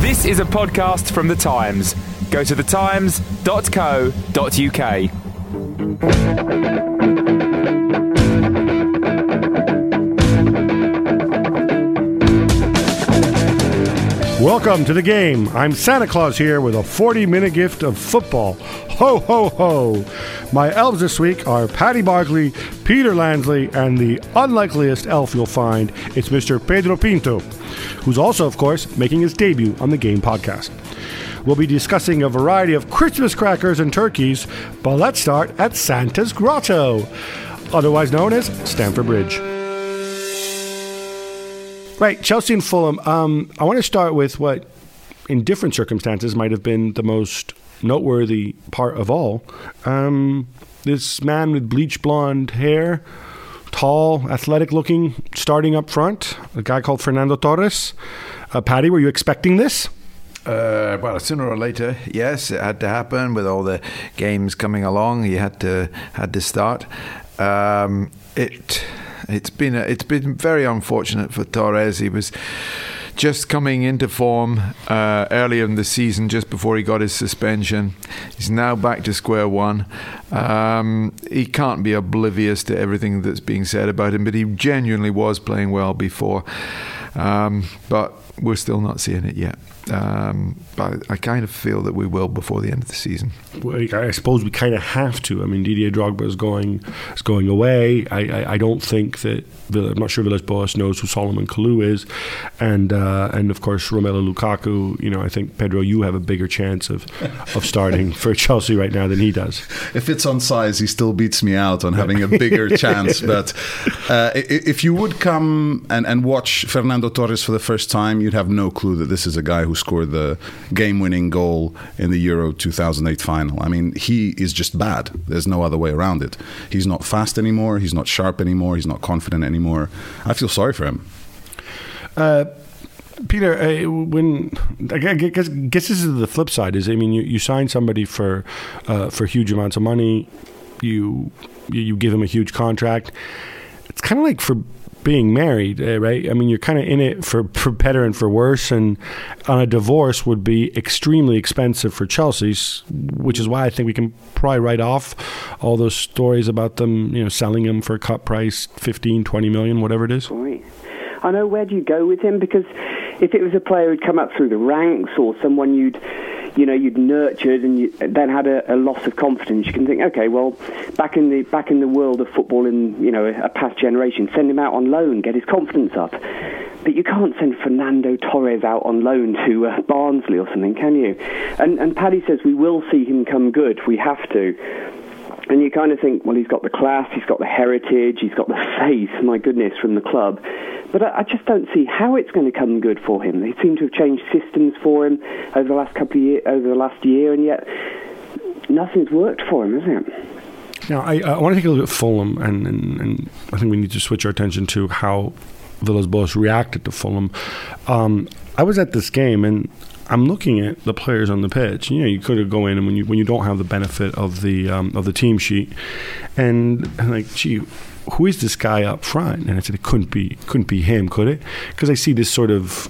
This is a podcast from The Times. Go to thetimes.co.uk. Welcome to the game. I'm Santa Claus here with a 40 minute gift of football. Ho, ho, ho. My elves this week are Paddy Barclay, Peter Lansley, and the unlikeliest elf you'll find. It's Mr. Pedro Pinto, who's also, of course, making his debut on the game podcast. We'll be discussing a variety of Christmas crackers and turkeys, but let's start at Santa's Grotto, otherwise known as Stamford Bridge. Right, Chelsea and Fulham. Um, I want to start with what, in different circumstances, might have been the most noteworthy part of all. Um, this man with bleach blonde hair, tall, athletic looking, starting up front, a guy called Fernando Torres. Uh, Paddy, were you expecting this? Uh, well, sooner or later, yes, it had to happen. With all the games coming along, he had to had to start. Um, it it's been a, it's been very unfortunate for Torres. He was just coming into form uh, earlier in the season, just before he got his suspension. He's now back to square one. Um, he can't be oblivious to everything that's being said about him, but he genuinely was playing well before. Um, but we're still not seeing it yet. Um, but I kind of feel that we will before the end of the season. Well, I suppose we kind of have to. I mean, Didier Drogba is going is going away. I, I, I don't think that Villa, I'm not sure Villas Boas knows who Solomon Kalou is, and uh, and of course Romelu Lukaku. You know, I think Pedro, you have a bigger chance of of starting for Chelsea right now than he does. If it's on size, he still beats me out on having a bigger chance. But uh, if you would come and, and watch Fernando Torres for the first time, you'd have no clue that this is a guy who scored the game-winning goal in the Euro 2008 final. I mean, he is just bad. There's no other way around it. He's not fast anymore. He's not sharp anymore. He's not confident anymore. I feel sorry for him. Uh, Peter, uh, when I guess, guess this is the flip side. Is I mean, you, you sign somebody for uh, for huge amounts of money, you you give him a huge contract. It's kind of like for being married, uh, right? I mean, you're kind of in it for, for better and for worse, and on a divorce would be extremely expensive for Chelsea's, which is why I think we can probably write off all those stories about them, you know, selling him for a cut price, 15, 20 million, whatever it is. I know where do you go with him because if it was a player who'd come up through the ranks or someone you'd you know you'd nurtured and you then had a, a, loss of confidence, you can think, okay, well, back in the back in the world of football in you know a past generation, send him out on loan, get his confidence up. But you can't send Fernando Torres out on loan to uh, Barnsley or something, can you? And and Paddy says we will see him come good. We have to. And you kind of think, well, he's got the class, he's got the heritage, he's got the face, my goodness, from the club. But I, I just don't see how it's going to come good for him. They seem to have changed systems for him over the last couple of years, over the last year, and yet nothing's worked for him, has it? Now, I, I want to take a look at Fulham, and, and, and I think we need to switch our attention to how Villas Boas reacted to Fulham. Um, I was at this game, and I'm looking at the players on the pitch. You know, you could go in and when you when you don't have the benefit of the um, of the team sheet, and, and like, gee, who is this guy up front? And I said, it couldn't be, couldn't be him, could it? Because I see this sort of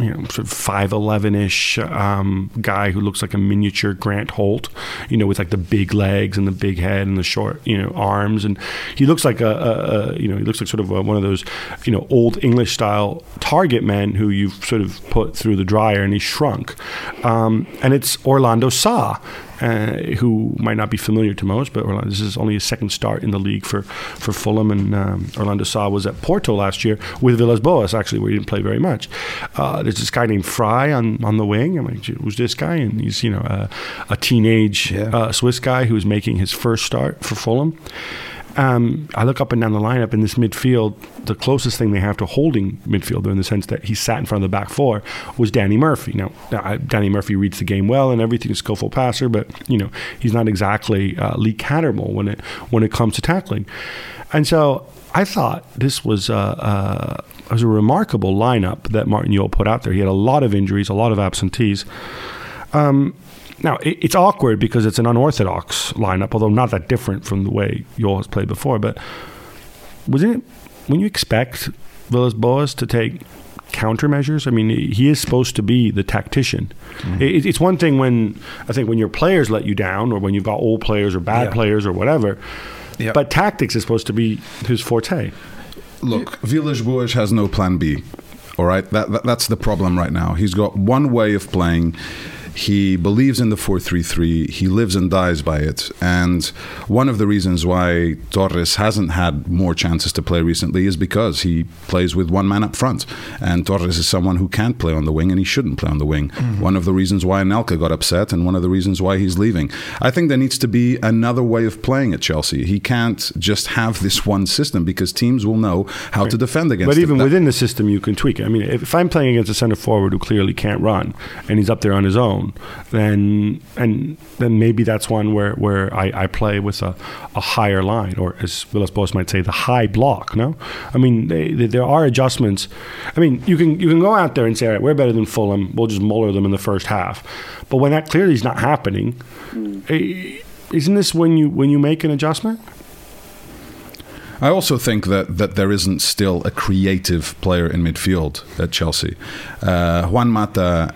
you know, sort of five eleven ish um, guy who looks like a miniature Grant Holt, you know, with like the big legs and the big head and the short, you know, arms, and he looks like a, a, a you know, he looks like sort of a, one of those, you know, old English style target men who you've sort of put through the dryer and he's shrunk, um, and it's Orlando Sa, uh, who might not be familiar to most, but Orlando, this is only his second start in the league for, for Fulham. And um, Orlando Sa was at Porto last year with Villas Boas, actually, where he didn't play very much. Uh, there's this guy named Frei on, on the wing. I'm like, who's this guy? And he's, you know, a, a teenage yeah. uh, Swiss guy who's making his first start for Fulham. Um, I look up and down the lineup in this midfield. The closest thing they have to holding midfielder, in the sense that he sat in front of the back four, was Danny Murphy. Now, Danny Murphy reads the game well and everything, is a skillful passer, but you know he's not exactly uh, Lee Cattermole when it when it comes to tackling. And so I thought this was a, was a remarkable lineup that Martin Jol put out there. He had a lot of injuries, a lot of absentees. Um, now it, it's awkward because it's an unorthodox lineup, although not that different from the way has played before. But wasn't it when you expect Villas Boas to take countermeasures? I mean, he is supposed to be the tactician. Mm-hmm. It, it's one thing when I think when your players let you down, or when you've got old players or bad Yeah. players or whatever. Yeah. But tactics is supposed to be his forte. Look, Villas Boas has no plan B. All right, that, that that's the problem right now. He's got one way of playing. He believes in the 4-3-3. He lives and dies by it. And one of the reasons why Torres hasn't had more chances to play recently is because he plays with one man up front. And Torres is someone who can't play on the wing and he shouldn't play on the wing. Mm-hmm. One of the reasons why Anelka got upset and one of the reasons why he's leaving. I think there needs to be another way of playing at Chelsea. He can't just have this one system because teams will know how to defend against But it. even That- within the system, you can tweak it. I mean, if, if I'm playing against a center forward who clearly can't run and he's up there on his own, then and then maybe that's one where where I, I play with a, a higher line, or as Villas Boas might say, the high block. No, I mean they, they, there are adjustments. I mean you can you can go out there and say, all right, we're better than Fulham. We'll just muller them in the first half. But when that clearly is not happening, eh, isn't this when you when you make an adjustment? I also think that, that there isn't still a creative player in midfield at Chelsea. Uh, Juan Mata,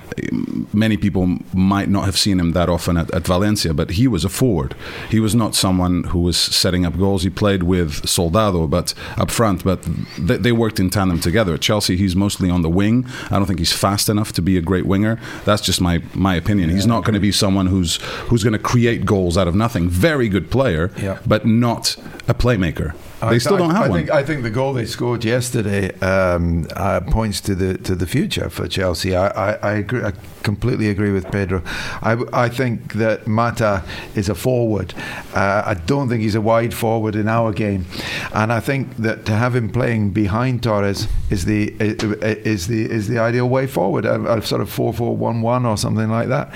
many people might not have seen him that often at, at Valencia, but he was a forward. He was not someone who was setting up goals. He played with Soldado, but up front, but they, they worked in tandem together. At Chelsea, he's mostly on the wing. I don't think he's fast enough to be a great winger. That's just my my opinion. He's not going to be someone who's who's going to create goals out of nothing. Very good player, Yeah. but not a playmaker. They I- still don't I, have I one. Think, I think the goal they scored yesterday um, uh, points to the to the future for Chelsea. I, I, I agree. I completely agree with Pedro. I, I think that Mata is a forward. Uh, I don't think he's a wide forward in our game, and I think that to have him playing behind Torres is the is the is the ideal way forward. A, a sort of four four one one or something like that.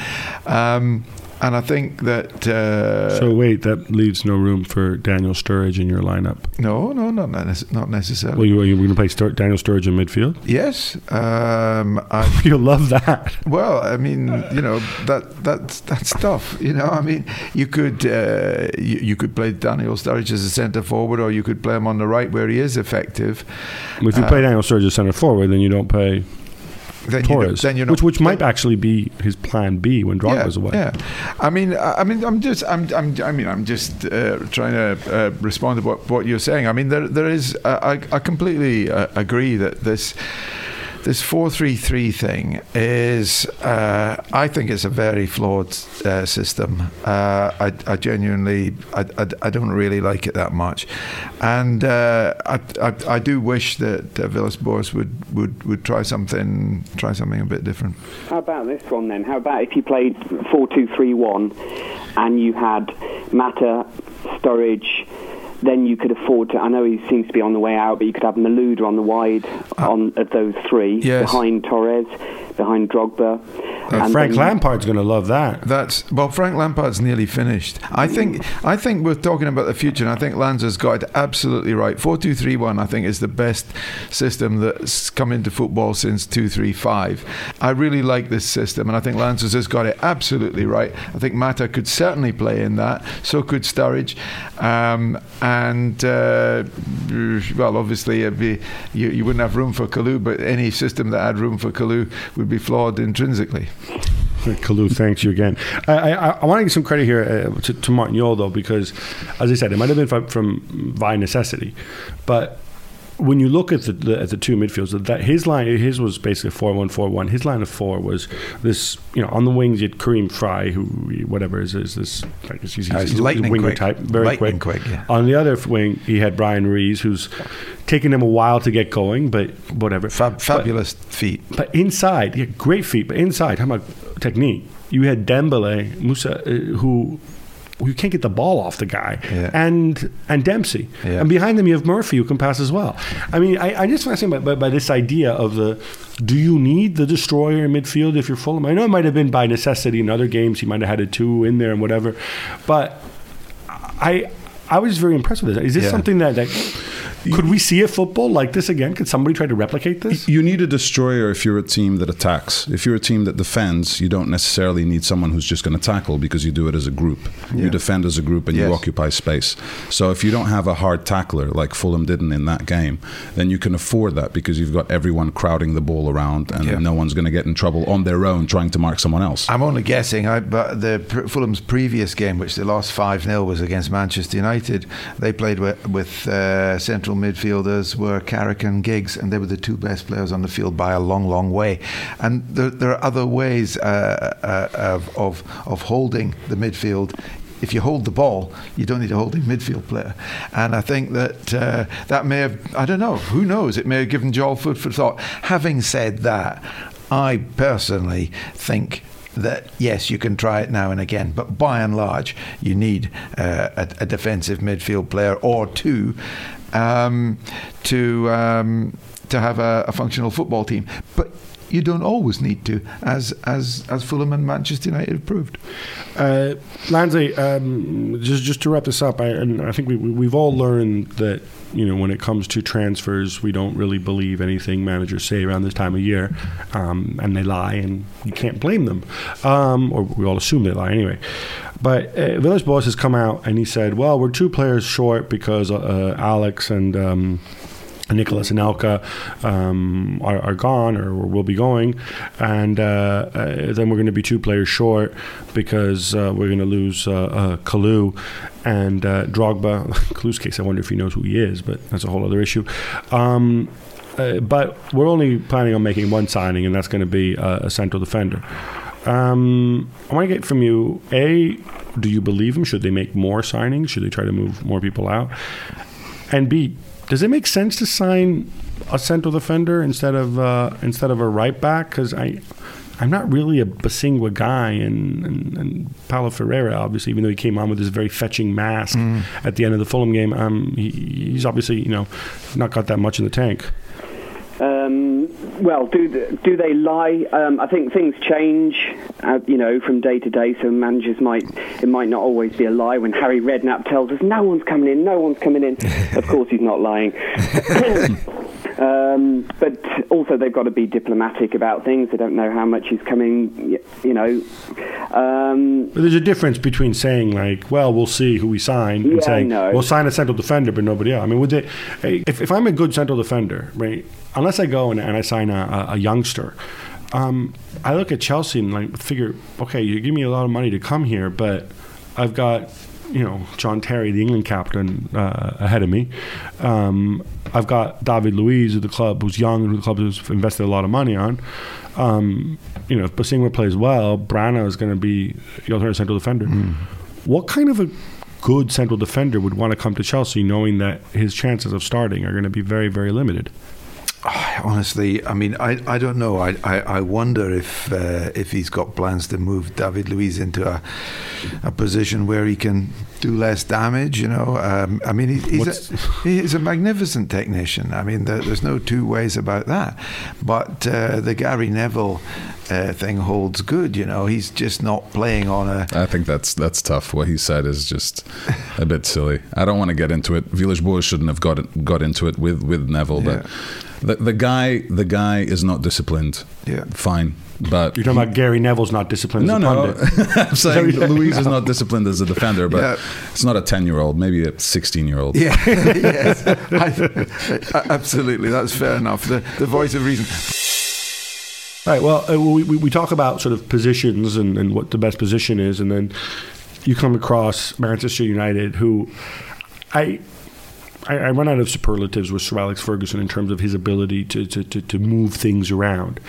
Um, and I think that uh, So wait, that leaves no room for Daniel Sturridge in your lineup. no, no, not nece- not necessarily. Well, you, are you going to play Stur- Daniel Sturridge in midfield? Yes, um, I, You'll love that. well, I mean, you know that that's that's tough. You know, I mean, you could uh, you, you could play Daniel Sturridge as a centre forward, or you could play him on the right where he is effective. If you Uh, play Daniel Sturridge as center forward, then you don't pay Then Torres, you, then you're not, which which might actually be his plan B when Drogba's away. Yeah, I mean, I I mean, I'm just, I'm, I'm I mean, I'm just uh, trying to uh, respond to what, what you're saying. I mean, there, there is, uh, I, I completely uh, agree that this. This four three three thing is, uh, I think, it's a very flawed uh, system. Uh, I, I genuinely, I, I, I don't really like it that much, and uh, I, I, I do wish that uh, Villas Boas would, would, would try something, try something a bit different. How about this one then? How about if you played 4 2 3 1 and you had Mata, Sturridge, then you could afford to. I know he seems to be on the way out, but you could have Malouda on the wide ah. on of those three Yes. behind Torres, behind Drogba. and Frank then- Lampard's going to love that. That's well. Frank Lampard's nearly finished. I think. I think we're talking about the future, and I think Lanza's got it absolutely right. Four two three one. I think is the best system that's come into football since two three five. I really like this system, and I think Lanza's has got it absolutely right. I think Mata could certainly play in that. So could Sturridge, um, and uh, well, obviously, it'd be, you, you wouldn't have room for Kalou, but any system that had room for Kalou would be flawed intrinsically. Kalou, thanks you again. I, I, I want to give some credit here uh, to, to Martin Jol, though, because, as I said, it might have been from, from by necessity, but when you look at the, the at the two midfields, that his line, his was basically four one four one. His line of four was this, you know, on the wings you had Kerim Frei, who whatever is is this, guess he's, Uh, he's, he's a winger quick. type, very Lightning quick. quick, yeah. On the other wing, he had Bryan Ruiz, who's taken him a while to get going, but whatever. Fab, But- fabulous feet. but inside, yeah, great feet. But inside, how about technique? You had Dembele, Moussa, uh, who you can't get the ball off the guy, Yeah. and and Dempsey, Yeah. and behind them you have Murphy who can pass as well. I mean, I, I just fascinated by, by, by this idea of the do you need the destroyer in midfield if you're Fulham? I know it might have been by necessity in other games. He might have had a two in there and whatever, but I I was very impressed with this. Is this Yeah. something that, that could we see a football like this again? Could somebody try to replicate this? You need a destroyer if you're a team that attacks. If you're a team that defends, you don't necessarily need someone who's just going to tackle because you do it as a group. You defend as a group and you occupy space. So if you don't have a hard tackler like Fulham didn't in that game, then you can afford that because you've got everyone crowding the ball around and Yeah. no one's going to get in trouble on their own trying to mark someone else. I'm only guessing, I, but the Pr- Fulham's previous game, which they lost 5 0, was against Manchester United. They played with, with uh, central midfielders, were Carrick and Giggs, and they were the two best players on the field by a long, long way. And there, there are other ways uh, uh, of, of, of holding the midfield. If you hold the ball, you don't need a holding midfield player. And I think that uh, that may have, I don't know, who knows, it may have given Jol food for thought. Having said that, I personally think that yes, you can try it now and again, but by and large, you need uh, a, a defensive midfield player or two um, to um, to have a, a functional football team. But you don't always need to, as as as Fulham and Manchester United have proved. Uh, Lansley, um, just just to wrap this up, I, and I think we, we- we've all learned that you know when it comes to transfers, we don't really believe anything managers say around this time of year, um, and they lie, and you can't blame them, um, or we all assume they lie anyway. But uh, Villas Boas has come out and he said, "Well, we're two players short because uh, Alex and." Um, Nicolas Anelka um, are, are gone or will be going, and uh, uh, then we're going to be two players short because uh, we're going to lose uh, uh, Kalou and uh, Drogba. Kalou's case, I wonder if he knows who he is, but that's a whole other issue. Um, but we're only planning on making one signing, and that's going to be a central defender. Um, I want to get from you: A, do you believe him? Should they make more signings? Should they try to move more people out? And B, does it make sense to sign a central defender instead of uh, instead of a right back? Because I, I'm not really a Bosingwa guy, and, and, and Paulo Ferreira, obviously, even though he came on with this very fetching mask at the end of the Fulham game, um, he, he's obviously you know not got that much in the tank. Um, well, do the, do they lie? Um, I think things change, uh, you know, from day to day. So managers might it might not always be a lie. When Harry Redknapp tells us no one's coming in, no one's coming in, of course he's not lying. um, but also they've got to be diplomatic about things. They don't know how much is coming, you know. Um, But there's a difference between saying like, "Well, we'll see who we sign," and saying, "We'll sign a central defender, but nobody else." I mean, would they? If, if I'm a good central defender, right? Unless I go and, and I sign a, a, a youngster, um, I look at Chelsea and like figure, okay, you give me a lot of money to come here, but I've got. You know, John Terry, the England captain, uh, ahead of me. Um, I've got David Luiz of the club, who's young and who the club has invested a lot of money on. Um, you know, if Bosingwa plays well, Brana is going to be the alternative central defender. What kind of a good central defender would want to come to Chelsea knowing that his chances of starting are going to be very, very limited? Honestly, I mean, I, I don't know. I, I, I wonder if uh, if he's got plans to move David Luiz into a a position where he can do less damage. You know, um, I mean, he, he's a, he's a magnificent technician. I mean, there, there's no two ways about that. But uh, the Gary Neville uh, thing holds good. You know, he's just not playing on a I think that's that's tough. What he said is just a bit silly. I don't want to get into it. Villas Boas shouldn't have got it, got into it with with Neville, but the the guy the guy is not disciplined. Yeah. fine, but You're talking about Gary Neville's not disciplined no, as a no. I'm saying Luiz is not disciplined as a defender, but Yeah. it's not a ten year old, maybe a sixteen year old. Yeah, yes, I, absolutely. That's fair enough. The, the voice of reason. Right. Well, uh, we, we talk about sort of positions and, and what the best position is, and then you come across Manchester United, who I. I, I run out of superlatives with Sir Alex Ferguson in terms of his ability to, to, to, to move things around.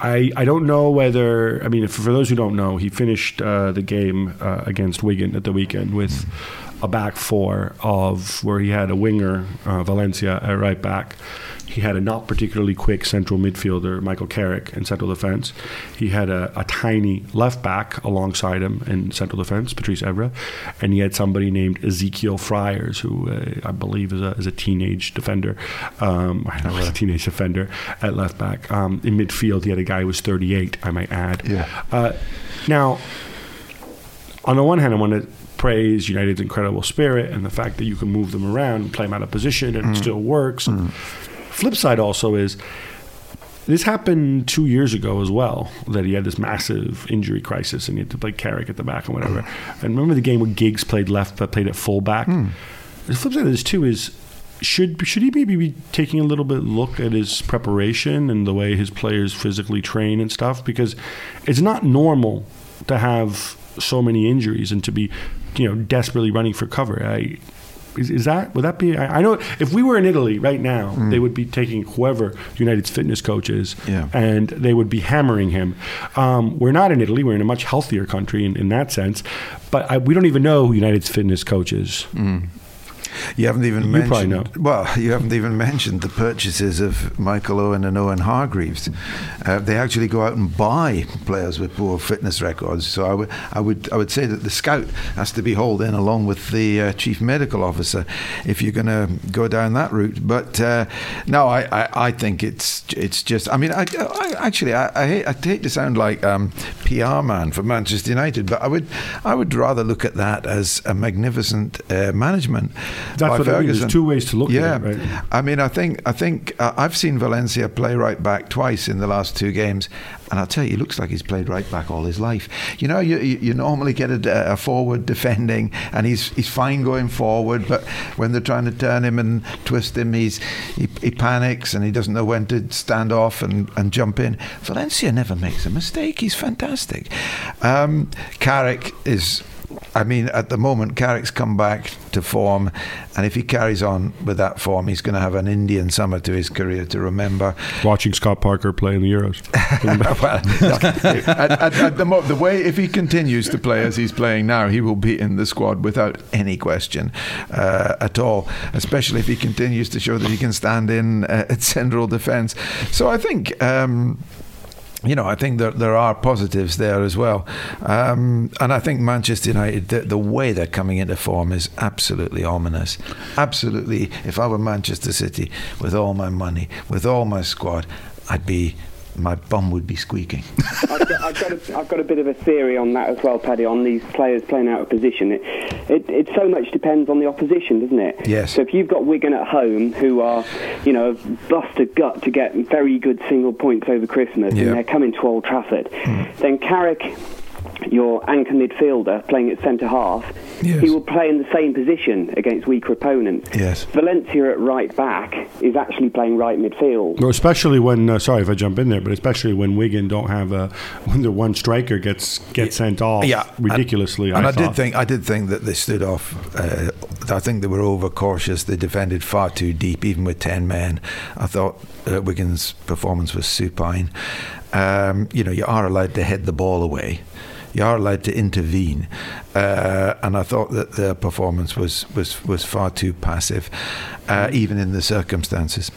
I, I don't know whether, I mean, for those who don't know, he finished uh, the game uh, against Wigan at the weekend with a back four of where he had a winger, uh, Valencia, at right back. He had a not particularly quick central midfielder, Michael Carrick, in central defence. He had a, a, tiny left back alongside him in central defence, Patrice Evra. And he had somebody named Ezekiel Fryers, who uh, I believe is a, is a teenage defender. Um, I know, a teenage defender at left back. Um, in midfield, he had a guy who was 38, I might add. Yeah. Uh, now, on the one hand, I want to praise United's incredible spirit and the fact that you can move them around and play them out of position and mm. it still works. Mm. Flip side also is this happened two years ago as well that he had this massive injury crisis and he had to play Carrick at the back and whatever. And remember the game where Giggs played left but played at fullback? Mm. The flip side of this too is should should he maybe be taking a little bit look at his preparation and the way his players physically train and stuff because it's not normal to have so many injuries and to be you know desperately running for cover. I, is, is, that would that be? I, I, know if we were in Italy right now, mm. they would be taking whoever United's fitness coach is, yeah. and they would be hammering him. Um, we're not in Italy; we're in a much healthier country in, in that sense. But I, we don't even know who United's fitness coach is. Mm. You haven't even you mentioned. Well, you haven't even mentioned the purchases of Michael Owen and Owen Hargreaves. Uh, they actually go out and buy players with poor fitness records. So I would, I would, I would say that the scout has to be hauled in along with the uh, chief medical officer if you're going to go down that route. But uh, no, I, I, I, think it's, it's just. I mean, I, I actually, I, I, hate, I hate to sound like um, PR man for Manchester United, but I would, I would rather look at that as a magnificent uh, management. That's what Ferguson. I mean. There's two ways to look yeah. at it. Right? I mean, I think I think uh, I've seen Valencia play right back twice in the last two games, and I'll tell you, he looks like he's played right back all his life. You know, you, you normally get a, a, forward defending, and he's he's fine going forward, but when they're trying to turn him and twist him, he's he, he panics and he doesn't know when to stand off and, and jump in. Valencia never makes a mistake. He's fantastic. Um, Carrick is I mean, at the moment, Carrick's come back to form, and if he carries on with that form, he's going to have an Indian summer to his career to remember. Watching Scott Parker play in the Euros. well, at, at, at the, mo- the way, if he continues to play as he's playing now, he will be in the squad without any question uh, at all, especially if he continues to show that he can stand in uh, at central defence. So I think. Um, you know, I think that there are positives there as well. Um, and I think Manchester United, the, the, way they're coming into form is absolutely ominous. Absolutely. If I were Manchester City, with all my money, with all my squad, I'd be my bum would be squeaking. I've, got, I've, got a, I've, got a, bit of a theory on that as well, Paddy, on these players playing out of position. It, it, it, so much depends on the opposition, doesn't it? Yes. So if you've got Wigan at home, who are, you know, bust a gut to get very good single points over Christmas, and they're coming to Old Trafford, mm. then Carrick your anchor midfielder playing at centre half, yes. he will play in the same position against weaker opponents. Yes. Valencia at right back is actually playing right midfield. Well, especially when uh, sorry if I jump in there, but especially when Wigan don't have a when the one striker gets gets sent off. Yeah, ridiculously. And, and I, I did think I did think that they stood off. Uh, I think they were overcautious. They defended far too deep, even with ten men. I thought uh, Wigan's performance was supine. Um, you know, you are allowed to head the ball away you are allowed to intervene. Uh, and I thought that their performance was, was, was far too passive, uh, even in the circumstances.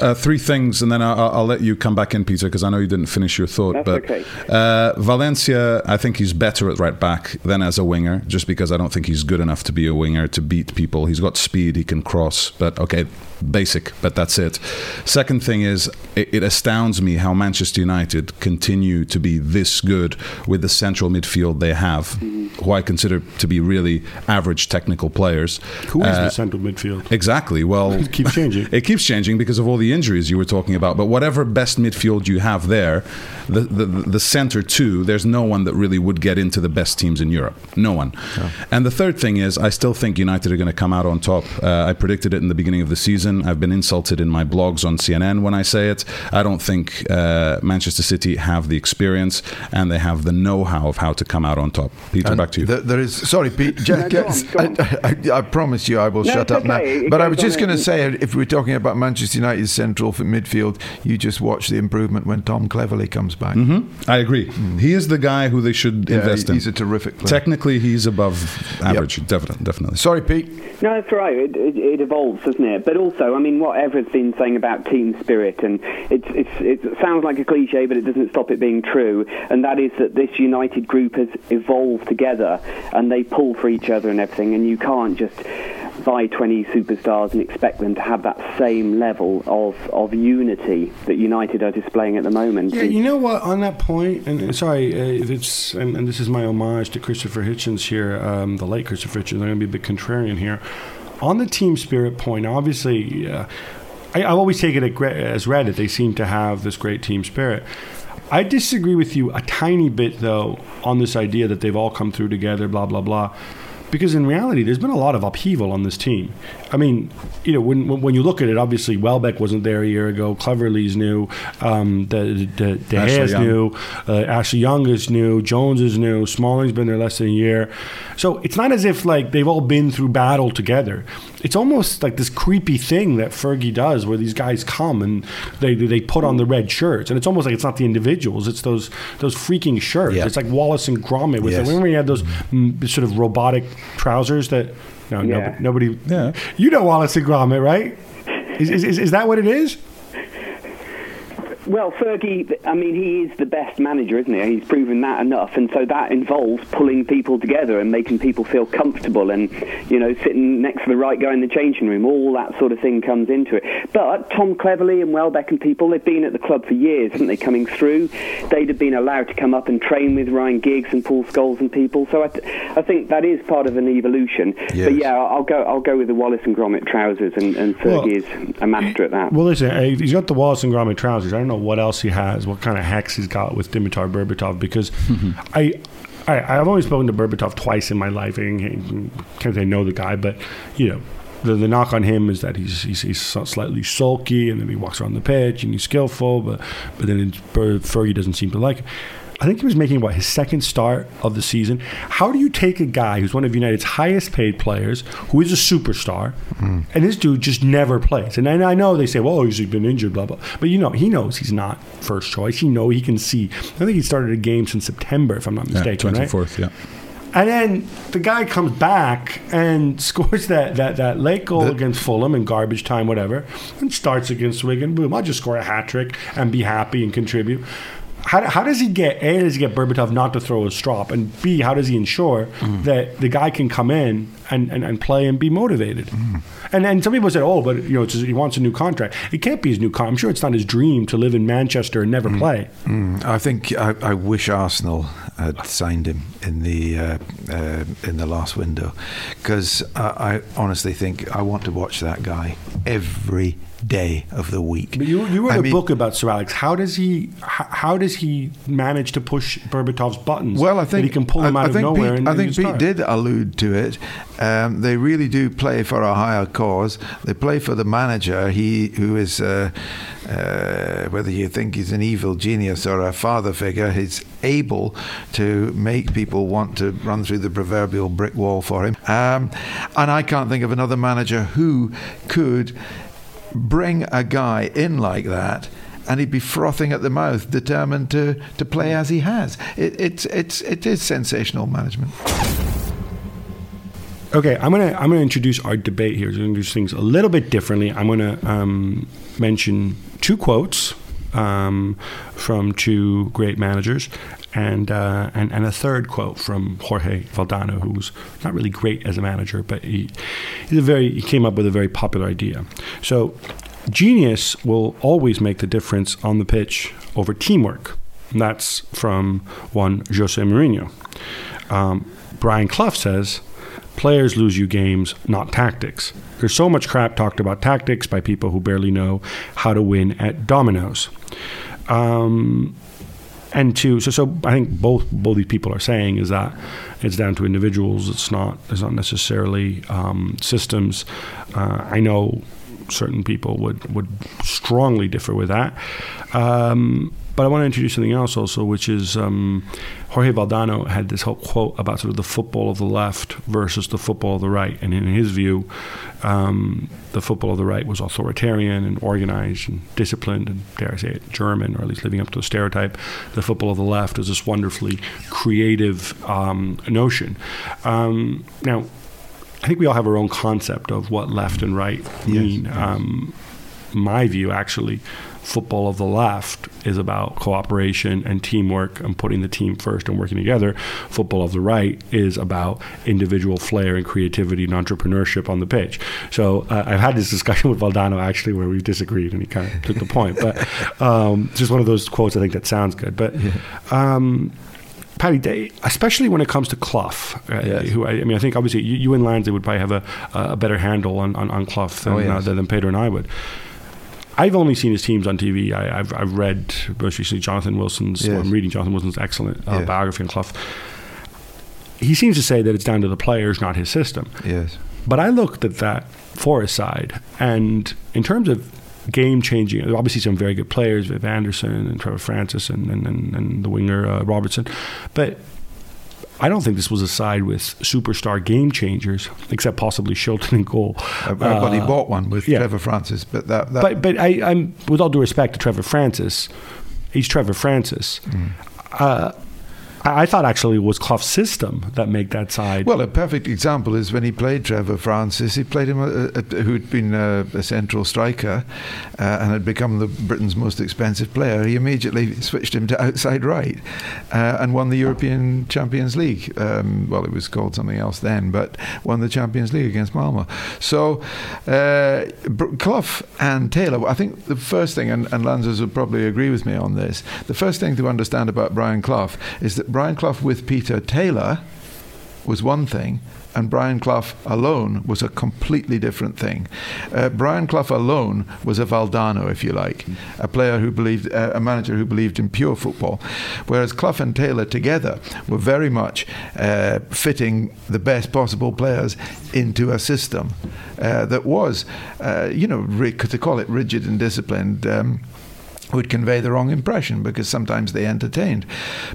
Uh, three things, and then I'll, I'll, let you come back in, Peter, because I know you didn't finish your thought. That's but okay. uh, Valencia, I think he's better at right back than as a winger, just because I don't think he's good enough to be a winger to beat people. He's got speed, he can cross, but okay, basic, but that's it. Second thing is, it, it, astounds me how Manchester United continue to be this good with the central midfield they have, who I consider to be really average technical players. Who is uh, the central midfield? Exactly. Well, it keeps changing. it keeps changing because of all the injuries you were talking about. But whatever best midfield you have there, the the, the center too, there's no one that really would get into the best teams in Europe. No one. And the third thing is, I still think United are going to come out on top. Uh, I predicted it in the beginning of the season season. I've been insulted in my blogs on CNN when I say it. I don't think uh, Manchester City have the experience and they have the know-how of how to come out on top. Peter, and back to you. there is sorry, Pete. Jack, no, on, I, I, I, promise you, I will no, shut up okay. now. But I was just going to say, if we're talking about Manchester United's central f- midfield. You just watch the improvement when Tom Cleverley comes back. hmm I agree. He is the guy who they should Yeah, invest in. he's a terrific player. Technically, he's above average. Definitely, definitely. Sorry, Pete. No, that's right. It, it, it evolves, doesn't it? But also, I mean, what Evra's been saying about team spirit, and it's, it's, it sounds like a cliche, but it doesn't stop it being true. And that is that this United group has evolved together, and they pull for each other and everything. And you can't just buy 20 superstars and expect them to have that same level of, of unity that United are displaying at the moment. Yeah, you know what? On that point, and sorry uh, it's, and, and this is my homage to Christopher Hitchens here, um, the late Christopher Hitchens. I'm going to be a bit contrarian here. On the team spirit point, obviously, uh, I, I always take it as read that they seem to have this great team spirit. I disagree with you a tiny bit, though, on this idea that they've all come through together, blah, blah, blah. Because in reality, there's been a lot of upheaval on this team. I mean, you know, when when- you look at it, obviously Welbeck wasn't there a year ago. Cleverley's new. Um, the the, the Ashley Gea's Young. new. Uh, Ashley Young is new. Jones is new. Smalling's been there less than a year. So it's not as if like they've all been through battle together. It's almost like this creepy thing that Fergie does, where these guys come and they they put on the red shirts, and it's almost like it's not the individuals; it's those those freaking shirts. Yeah. It's like Wallace and Gromit. With Yes. remember when you had those mm, sort of robotic trousers that no, Yeah. nobody, nobody Yeah. you know Wallace and Gromit, right? Is, is, is, is that what it is? Well, Fergie, I mean, he is the best manager, isn't he? He's proven that enough, and so that involves pulling people together and making people feel comfortable, and you know, sitting next to the right guy in the changing room. All that sort of thing comes into it. But Tom Cleverley and Welbeck and people, they've been at the club for years, haven't they? Coming through, they'd have been allowed to come up and train with Ryan Giggs and Paul Scholes and people. So I, th- I think that is part of an evolution. Yes. But yeah, I'll go. I'll go with the Wallace and Gromit trousers, and, and Well, Fergie is a master at that. Well, listen, uh, he's got the Wallace and Gromit trousers. I don't know what else he has, what kind of hacks he's got with Dimitar Berbatov, because mm-hmm. I, I, I've only spoken to Berbatov twice in my life. I can't say I know the guy, but, you know, the, the knock on him is that he's, he's, he's slightly sulky and then he walks around the pitch and he's skillful, but, but then Fergie doesn't seem to like it. I think he was making what his second start of the season. How do you take a guy who's one of United's highest paid players, who is a superstar, mm-hmm. and this dude just never plays? And I, I know they say, "Well, he's been injured," blah blah. But you know, he knows he's not first choice. He know he can see. I think he started a game since September, if I'm not Yeah, mistaken. right? 24th, yeah. And then the guy comes back and scores that, that, that late goal against Fulham in garbage time, whatever, and starts against Wigan. Boom, I'll just score a hat trick and be happy and contribute. How, how does he get, A, does he get Berbatov not to throw a strop? And B, how does he ensure that the guy can come in and, and, and play and be motivated? And and some people said, oh, but you know, he wants a new contract. It can't be his new contract. I'm sure it's not his dream to live in Manchester and never play. Mm, I think I, I wish Arsenal had signed him in the uh, uh, in the last window because I, I honestly think I want to watch that guy every day of the week. But you, you wrote I a mean- book about Sir Alex. How does he how, how does he manage to push Berbatov's buttons? Well, I think he can pull them out I of think nowhere. Pete, and, I think Pete start. did allude to it. Um, they really do play for a higher cause. They play for the manager. He who is. Uh, uh, whether you think he's an evil genius or a father figure, he's able to make people want to run through the proverbial brick wall for him. Um, and I can't think of another manager who could bring a guy in like that and he'd be frothing at the mouth, determined to, to play as he has. It, it's, it's, it is sensational management. Okay, I'm gonna I'm gonna introduce our debate here. We're gonna do things a little bit differently. I'm gonna um, mention two quotes um, from two great managers, and, uh, and and a third quote from Jorge Valdano, who's not really great as a manager, but he he's a very he came up with a very popular idea. So, genius will always make the difference on the pitch over teamwork. And that's from one Jose Mourinho. Um, Brian Clough says, Players lose you games, not tactics. There's so much crap talked about tactics by people who barely know how to win at dominoes. Um, and two, so so I think both both these people are saying is that it's down to individuals. It's not it's not necessarily um, systems. Uh, I know certain people would would strongly differ with that. Um, But I want to introduce something else also, which is um, Jorge Valdano had this whole quote about sort of the football of the left versus the football of the right. And in his view, um, the football of the right was authoritarian and organized and disciplined and, dare I say it, German, or at least living up to the stereotype. The football of the left is this wonderfully creative um, notion. Um, now, I think we all have our own concept of what left and right mean. Um, my view, actually, football of the left is about cooperation and teamwork and putting the team first and working together. Football of the right is about individual flair and creativity and entrepreneurship on the pitch. So uh, I've had this discussion with Valdano actually where we disagreed and he kind of took the point. But um, just one of those quotes I think that sounds good. But um, Paddy, they, especially when it comes to Clough, uh, Yes. who I, I mean, I think obviously you, you and Lansley would probably have a, a better handle on, on, on Clough than, Oh, yes. uh, than Pedro and I would. I've only seen his teams on TV. I, I've, I've read most recently Jonathan Wilson's. Well, I'm reading Jonathan Wilson's excellent uh, Yeah. biography on Clough. He seems to say that it's down to the players, not his system. Yes. But I looked at that Forest side, and in terms of game changing, obviously some very good players, Viv Anderson and Trevor Francis and, and, and, and the winger uh, Robertson. But I don't think this was a side with superstar game changers, except possibly Shilton and goal. Uh, but he bought one with yeah. Trevor Francis, but that, that But but I, I'm with all due respect to Trevor Francis, he's Trevor Francis. Mm. Uh, I, I thought actually it was Clough's system that made that side. Well, a perfect example is when he played Trevor Francis. He played him, who'd been uh, a central striker uh, and had become the Britain's most expensive player. He immediately switched him to outside right uh, and won the European Champions League. Um, well, it was called something else then, but won the Champions League against Malmo. So, uh, Clough and Taylor. I think the first thing, and, and would probably agree with me on this. The first thing to understand about Brian Clough is that Brian Clough with Peter Taylor was one thing, and Brian Clough alone was a completely different thing. Uh, Brian Clough alone was a Valdano, if you like, a player who believed, uh, a manager who believed in pure football, whereas Clough and Taylor together were very much uh, fitting the best possible players into a system uh, that was, uh, you know, ri- to call it rigid and disciplined. Um, would convey the wrong impression because sometimes they entertained.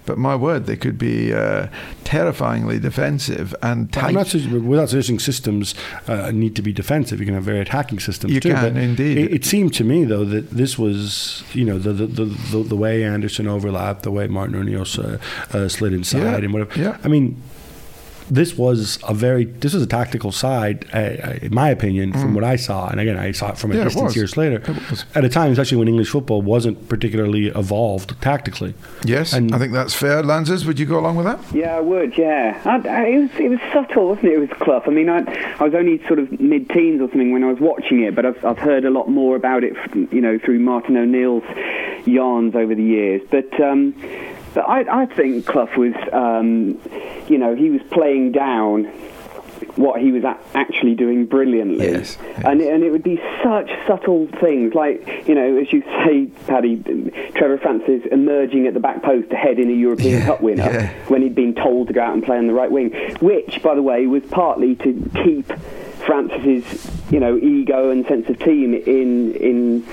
But my word, they could be uh, terrifyingly defensive and tight. Not without suggesting systems uh, need to be defensive. You can have very attacking systems You too. can, but indeed. It, it seemed to me though that this was, you know, the the, the, the, the way Anderson overlapped, the way Martin O'Neill's uh, uh, slid inside, Yeah, and whatever. yeah. I mean. This was a very this was a tactical side, uh, uh, in my opinion, from what I saw. And again, I saw it from a Mm. Yeah, distance years later. At a time, especially when English football wasn't particularly evolved tactically. yes, and- I think that's fair. Lanzers, would you go along with that? Yeah, I would. Yeah, I, I, it was it was subtle, wasn't it? It was Clough. I mean, I I was only sort of mid-teens or something when I was watching it, but I've I've heard a lot more about it, you know, through Martin O'Neill's yarns over the years. But um, but I I think Clough was, um, you know, he was playing down what he was a- actually doing brilliantly. Yes, yes. And, and it would be such subtle things, like, you know, as you say, Paddy, Trevor Francis emerging at the back post to head in a European Yeah, Cup winner yeah. when he'd been told to go out and play on the right wing, which, by the way, was partly to keep Francis's, you know, ego and sense of team in in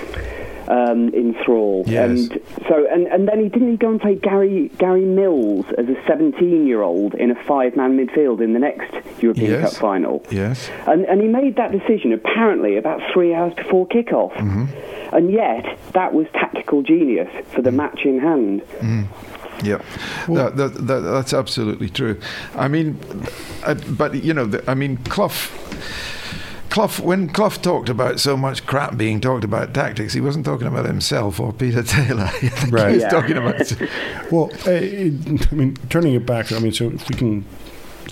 um, in thrall. Yes. And so, and, and then he didn't he go and play Gary Gary Mills as a 17 year old in a five man midfield in the next European Yes. Cup final. Yes. And, and he made that decision apparently about three hours before kickoff. Mm-hmm. And yet, that was tactical genius for Mm. the match in hand. Yep, that, that, that, that's absolutely true. I mean, uh, but you know, the, I mean, Clough. Clough, when Clough talked about so much crap being talked about tactics, he wasn't talking about himself or Peter Taylor. I think Right. He was Yeah. talking about. Well, uh, I mean, turning it back. I mean, so if we can,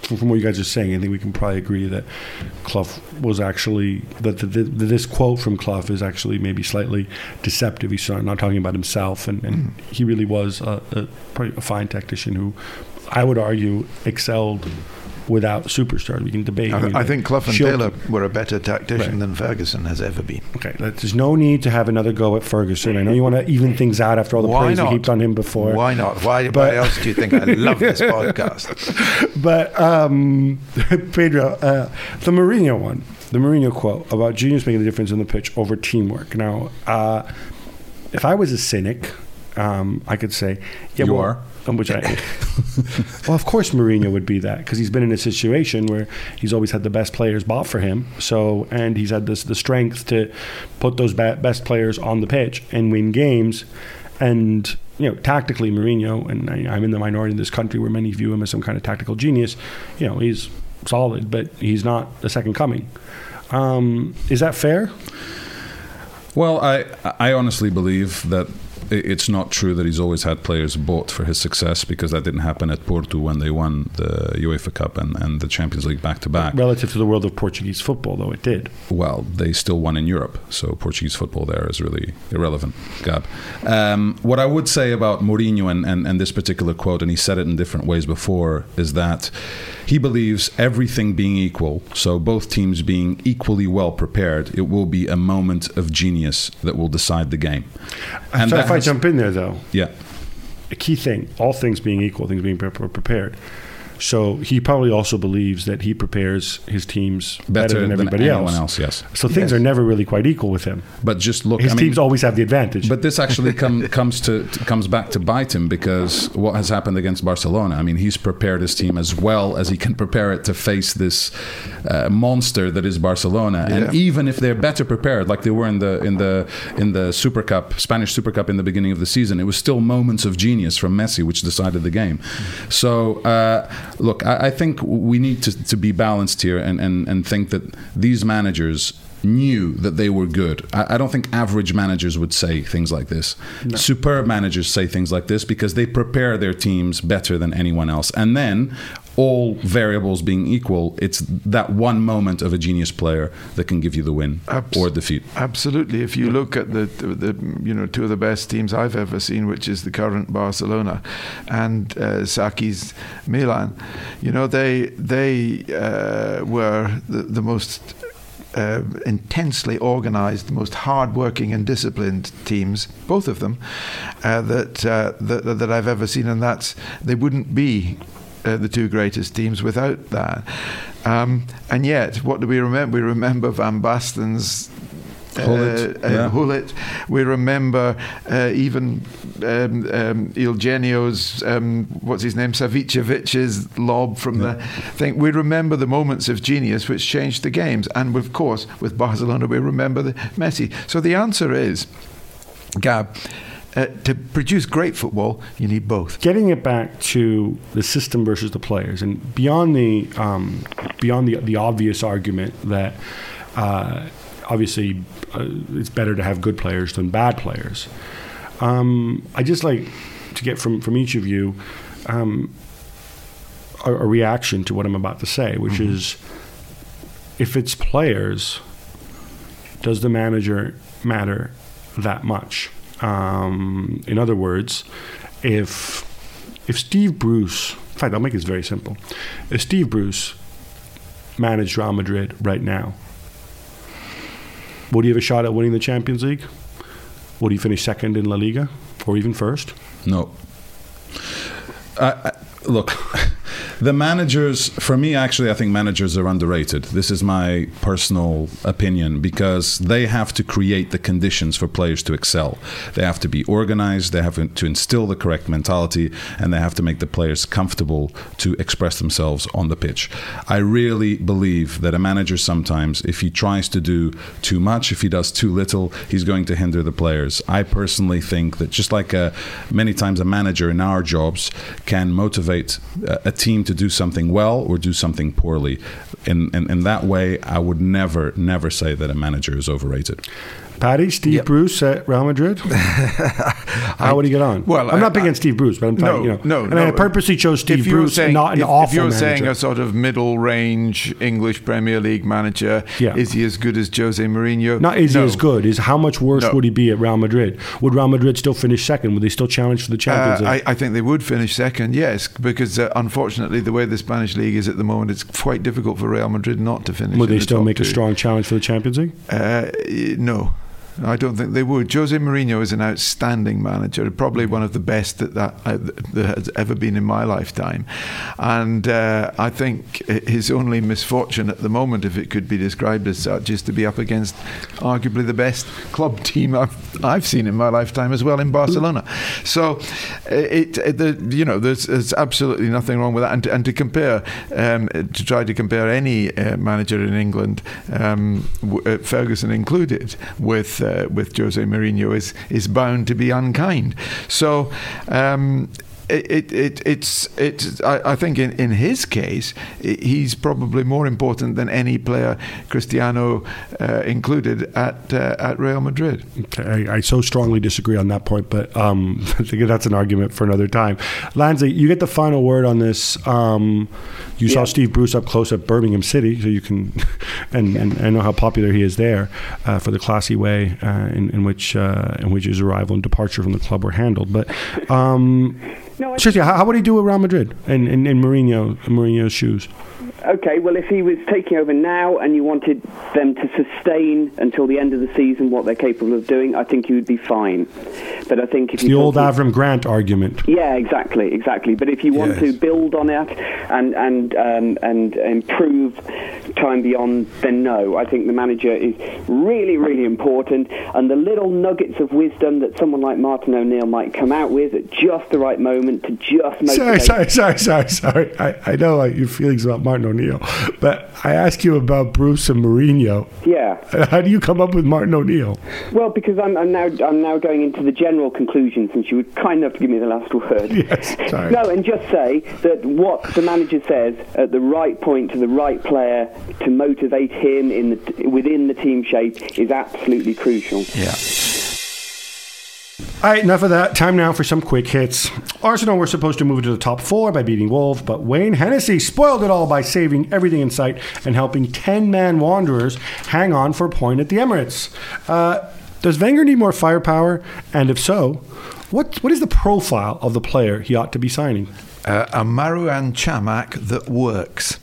from from what you guys are saying, I think we can probably agree that Clough was actually that the, the, this quote from Clough is actually maybe slightly deceptive. He's not not talking about himself, and, and he really was a, a, a fine tactician who, I would argue, excelled without superstars. We can debate. I, mean, I think Clough and Shilton- Taylor were a better tactician Right. than Ferguson has ever been. Okay, there's no need to have another go at Ferguson. I know you want to even things out after all the Why praise not? we heaped on him before. Why not? Why, But- why else do you think I love this podcast? But um, Pedro, uh, the Mourinho one, the Mourinho quote about genius making the difference in the pitch over teamwork. Now, uh, if I was a cynic um, I could say, yeah, You well, are? Which I, well, of course, Mourinho would be that because he's been in a situation where he's always had the best players bought for him. So, and he's had this the strength to put those be- best players on the pitch and win games. And you know, tactically, Mourinho, and I, I'm in the minority in this country where many view him as some kind of tactical genius. You know, he's solid, but he's not the second coming. Um, is that fair? Well, I I honestly believe that it's not true that he's always had players bought for his success because that didn't happen at Porto when they won the UEFA Cup and, and the Champions League back to back. Relative to the world of Portuguese football, though, it did. Well, they still won in Europe, so Portuguese football there is really irrelevant. Gab. Um, what I would say about Mourinho and, and, and this particular quote, and he said it in different ways before, is that he believes everything being equal, so both teams being equally well prepared, it will be a moment of genius that will decide the game. And that if I jump in there, though, yeah. a key thing, all things being equal, things being pre- pre- prepared. So he probably also believes that he prepares his teams better, than everybody anyone else. else. Yes, So things are never really quite equal with him. but just look. His I mean, teams always have the advantage. But this actually come, comes to, to comes back to bite him because what has happened against Barcelona. I mean, he's prepared his team as well as he can prepare it to face this uh, monster that is Barcelona. And even if they're better prepared, like they were in the in the in the Super Cup, Spanish Super Cup in the beginning of the season, it was still moments of genius from Messi which decided the game. So uh, look, I, I think we need to, to be balanced here and, and, and think that these managers knew that they were good. I, I don't think average managers would say things like this. Superb managers say things like this because they prepare their teams better than anyone else. And then, all variables being equal, it's that one moment of a genius player that can give you the win Abs- or defeat. Absolutely. If you look at the, the, you know two of the best teams I've ever seen, which is the current Barcelona and uh, Sacchi's Milan, you know they they uh, were the, the most uh, intensely organised, most hard-working and disciplined teams, both of them, uh, that, uh, that that I've ever seen, and that's they wouldn't be uh, the two greatest teams without that. Um, and yet, what do we remember? We remember Van Basten's. Uh, Gullit, uh, yeah. Gullit. We remember uh, even um, um, Eugenio's, um, what's his name, Savicevic's lob from the thing. We remember the moments of genius which changed the games. And of course, with Barcelona, we remember the Messi. So the answer is, Gab, uh, to produce great football, you need both. Getting it back to the system versus the players, and beyond the um, beyond the the obvious argument that uh, obviously uh, it's better to have good players than bad players. Um, I just like to get from from each of you um, a, a reaction to what I'm about to say, which is if it's players, does the manager matter that much? Um, in other words, if if Steve Bruce, in fact, I'll make this very simple. If Steve Bruce managed Real Madrid right now, would he have a shot at winning the Champions League? Would he finish second in La Liga or even first? No. Look, the managers, for me, actually, I think managers are underrated. This is my personal opinion because they have to create the conditions for players to excel. They have to be organized, they have to instill the correct mentality, and they have to make the players comfortable to express themselves on the pitch. I really believe that a manager sometimes, if he tries to do too much, if he does too little, he's going to hinder the players. I personally think that just like uh many times a manager in our jobs can motivate a, a team to do something well or do something poorly. In, in, in that way, I would never, never say that a manager is overrated. Paddy, Steve Bruce at Real Madrid. How would he get on? well, I'm not big against Steve Bruce, but I'm No, talking, you know, no, and no. I purposely chose Steve Bruce, saying, not an if, awful if you're manager. saying a sort of middle range English Premier League manager, Yeah. is he as good as Jose Mourinho? Not is no. he as good? Is how much worse No. would he be at Real Madrid? Would Real Madrid still finish second? Would they still challenge for the Champions Uh, League? I, I think they would finish second, yes, because uh, unfortunately, the way the Spanish league is at the moment, it's quite difficult for Real Madrid not to finish. would they the still make a strong challenge for the Champions League? Uh, no. I don't think they would. Jose Mourinho is an outstanding manager, probably one of the best that that, uh, that has ever been in my lifetime. And uh, I think his only misfortune at the moment, if it could be described as such, is to be up against arguably the best club team I've, I've seen in my lifetime as well in Barcelona. So, it, it the, you know there's, there's, absolutely nothing wrong with that. And to, and to compare, um, to try to compare any uh, manager in England, um, w- Ferguson included, with uh, with Jose Mourinho is is bound to be unkind. So. Um, it, it, it's it's I, I, think in, in his case he's probably more important than any player Cristiano uh, included at uh, at Real Madrid. I, I, so strongly disagree on that point, but um, I think that's an argument for another time. Lansley, you get the final word on this. Um, you yeah. saw Steve Bruce up close at Birmingham City, so you can, and, and I know how popular he is there uh, for the classy way uh, in, in, which uh, in which his arrival and departure from the club were handled. But um, no, seriously, how, how, would he do at Real Madrid in, in, in Mourinho, Mourinho's shoes? Okay, well, if he was taking over now and you wanted them to sustain until the end of the season what they're capable of doing, I think you would be fine. But I think if it's the old Avram Grant argument. Yeah, exactly, exactly. But if you want yes. to build on it and and um, and improve time beyond, then no. I think the manager is really, really important, and the little nuggets of wisdom that someone like Martin O'Neill might come out with at just the right moment to just motivate. Sorry, sorry, sorry, sorry, sorry. I, I know your feelings about Martin O'Neill, but I ask you about Bruce and Mourinho. Yeah. How do you come up with Martin O'Neill? Well, because I'm, I'm now I'm now going into the general conclusion, since you would kind enough to give me the last word. Yes. Sorry. No, and just say that what the manager says at the right point to the right player to motivate him in the, within the team shape is absolutely crucial. Yeah. All right, enough of that. Time now for some quick hits. Arsenal were supposed to move to the top four by beating Wolves, but Wayne Hennessy spoiled it all by saving everything in sight and helping 10 man Wanderers hang on for a point at the Emirates. Uh, does Wenger need more firepower? And if so, what, what is the profile of the player he ought to be signing? Uh, a Marouane Chamakh that works.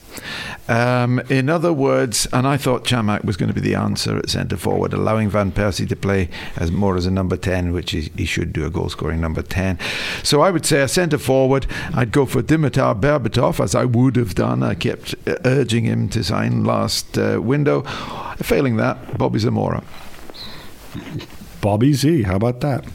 Um, in other words, and I thought Chamakh was going to be the answer at centre forward, allowing Van Persie to play as more as a number 10, which he, he should do a goal scoring number 10. So I would say a centre forward, I'd go for Dimitar Berbatov, as I would have done. I kept urging him to sign last uh, window. Failing that, Bobby Zamora. Bobby Z. How about that?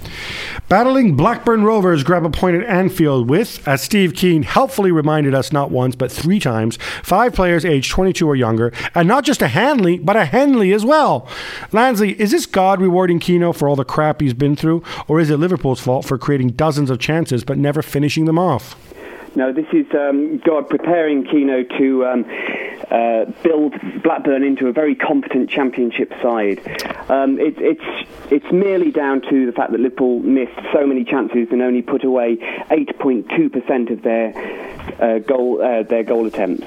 Battling Blackburn Rovers grab a point at Anfield with, as Steve Kean helpfully reminded us not once but three times, five players aged 22 or younger, and not just a Hanley, but a Henley as well. Lansley, is this God rewarding Keno for all the crap he's been through, or is it Liverpool's fault for creating dozens of chances but never finishing them off? No, this is um, God preparing Keno to um, uh, build Blackburn into a very competent championship side. Um, it, it's it's merely down to the fact that Liverpool missed so many chances and only put away 8.2% of their uh, goal uh, their goal attempts.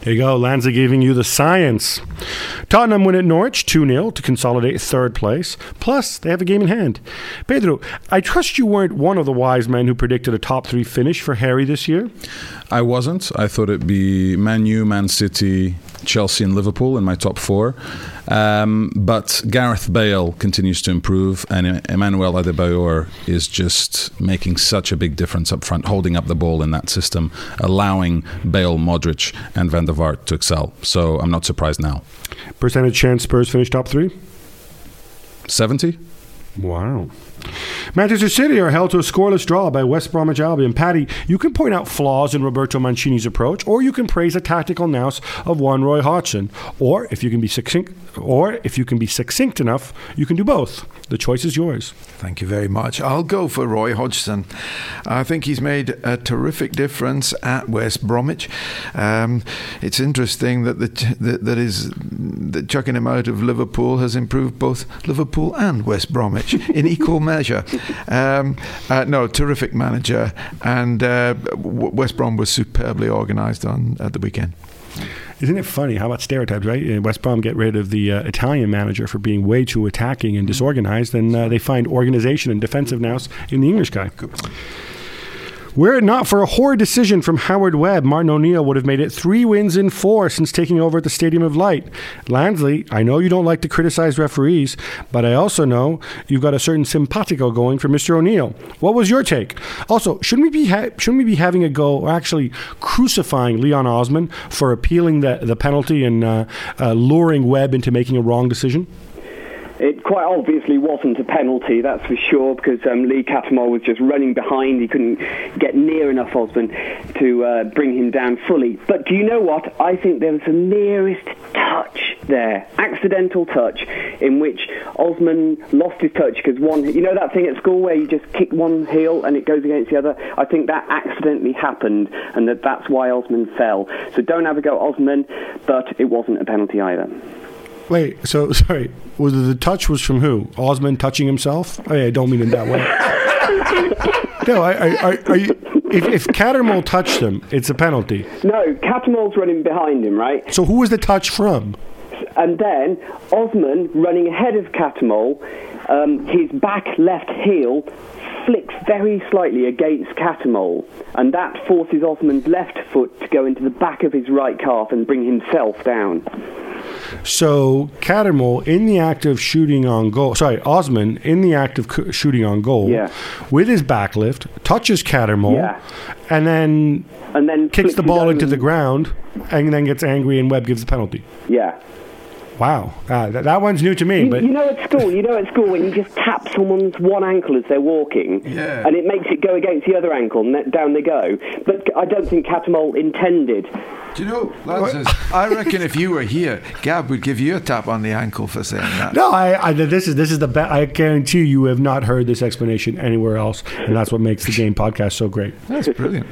There you go. Lanza giving you the science. Tottenham win at Norwich 2 0 to consolidate third place. Plus, they have a game in hand. Pedro, I trust you weren't one of the wise men who predicted a top three finish for Harry this year? I wasn't. I thought it'd be Man U, Man City, Chelsea, and Liverpool in my top four. Um, but Gareth Bale continues to improve, and Emmanuel Adebayor is just making such a big difference up front, holding up the ball in that system, allowing Bale, Modric, and Van der Vaart to excel. So I'm not surprised now. Percentage chance Spurs finish top three? 70. Wow. Manchester City are held to a scoreless draw by West Bromwich Albion. Paddy, you can point out flaws in Roberto Mancini's approach, or you can praise the tactical nous of one Roy Hodgson. Or if you can be succinct, or if you can be succinct enough, you can do both. The choice is yours. Thank you very much. I'll go for Roy Hodgson. I think he's made a terrific difference at West Bromwich. Um, it's interesting that the that, that is that chucking him out of Liverpool has improved both Liverpool and West Bromwich in equal measure. Um, uh, no, terrific manager, and uh, West Brom was superbly organised on at the weekend. Isn't it funny? How about stereotypes, right? West Brom get rid of the uh, Italian manager for being way too attacking and disorganized, and uh, they find organization and defensive nous in the English guy. Were it not for a horrid decision from Howard Webb, Martin O'Neill would have made it three wins in four since taking over at the Stadium of Light. Lansley, I know you don't like to criticize referees, but I also know you've got a certain simpatico going for Mr. O'Neill. What was your take? Also, shouldn't we be ha- shouldn't we be having a go, or actually crucifying Leon Osman for appealing the the penalty and uh, uh, luring Webb into making a wrong decision? It quite obviously wasn't a penalty, that's for sure, because um, Lee Cattermole was just running behind. He couldn't get near enough Osman to uh, bring him down fully. But do you know what? I think there was the merest touch there, accidental touch, in which Osman lost his touch because one, you know that thing at school where you just kick one heel and it goes against the other? I think that accidentally happened and that that's why Osman fell. So don't have a go at Osman, but it wasn't a penalty either. Wait, so sorry. Was the, the touch was from who? Osman touching himself? Oh, yeah, I don't mean in that way. no, I, I, I, are you, if, if Cattermole touched him, it's a penalty. No, Cattermole's running behind him, right? So who was the touch from? And then Osman running ahead of Cattermole, um, his back left heel flicks very slightly against Cattermole, and that forces Osman's left foot to go into the back of his right calf and bring himself down. So Cattermole, in the act of shooting on goal, sorry, Osman, in the act of shooting on goal, Yeah. with his backlift, touches Cattermole, Yeah. and then And then kicks the ball into the ground, and then gets angry, and Webb gives the penalty. Yeah. Wow, uh, that, that one's new to me, You, but you know at school, you know at school when you just tap someone's one ankle as they're walking, Yeah. and it makes it go against the other ankle, and down they go. But I don't think Cattermole intended. Do you know, lads, I reckon if you were here, Gab would give you a tap on the ankle for saying that. No, I, I this is this is the best. I guarantee you, you have not heard this explanation anywhere else, and that's what makes the game podcast so great. That's brilliant.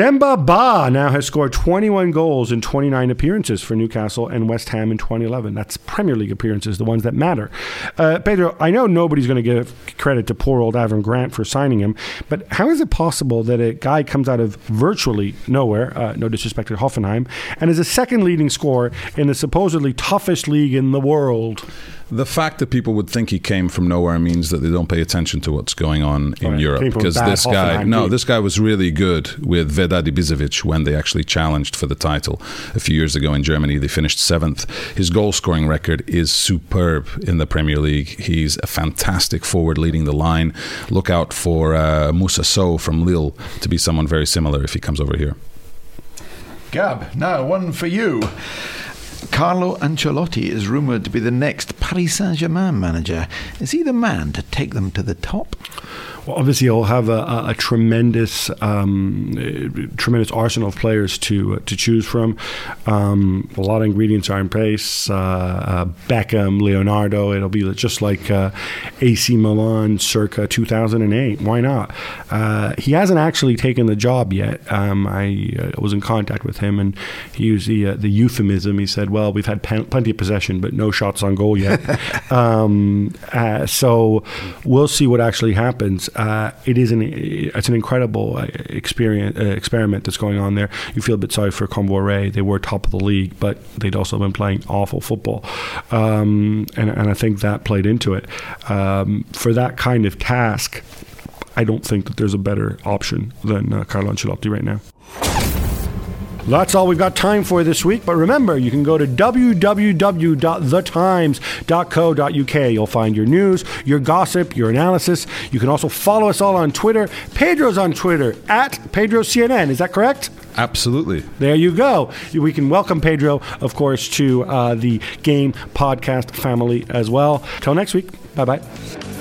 Demba Ba now has scored 21 goals in 29 appearances for Newcastle and West Ham in 2011. That's Premier League appearances, the ones that matter. Uh, Pedro, I know nobody's going to give credit to poor old Avram Grant for signing him, but how is it possible that a guy comes out of virtually nowhere, uh, no disrespect to Hoffenheim, and is a second leading scorer in the supposedly toughest league in the world? The fact that people would think he came from nowhere means that they don't pay attention to what's going on in Right. Europe. Came Because this guy, no, team. this guy was really good with Vedad Ibisevic when they actually challenged for the title a few years ago in Germany. They finished seventh. His goal scoring record is superb in the Premier League. He's a fantastic forward leading the line. Look out for uh, Moussa Sow from Lille to be someone very similar if he comes over here. Gab, now one for you. Carlo Ancelotti is rumoured to be the next Paris Saint Germain manager. Is he the man to take them to the top? Well, obviously, he'll have a, a, tremendous, um, tremendous arsenal of players to uh, to choose from. Um, a lot of ingredients are in place. Uh, uh, Beckham, Leonardo. It'll be just like uh, AC Milan, circa 2008. Why not? Uh, he hasn't actually taken the job yet. Um, I uh, was in contact with him, and he used the uh, the euphemism. He said, "Well, we've had pen- plenty of possession, but no shots on goal yet." um, uh, so we'll see what actually happens. Uh, it is an it's an incredible uh, experience uh, experiment that's going on there. You feel a bit sorry for Kombouaré. They were top of the league, but they'd also been playing awful football, um, and, and I think that played into it. Um, for that kind of task, I don't think that there's a better option than uh, Carlo Ancelotti right now. That's all we've got time for this week. But remember, you can go to www.thetimes.co.uk. You'll find your news, your gossip, your analysis. You can also follow us all on Twitter. Pedro's on Twitter at PedroCNN. Is that correct? Absolutely. There you go. We can welcome Pedro, of course, to uh, the Game Podcast family as well. Till next week. Bye bye.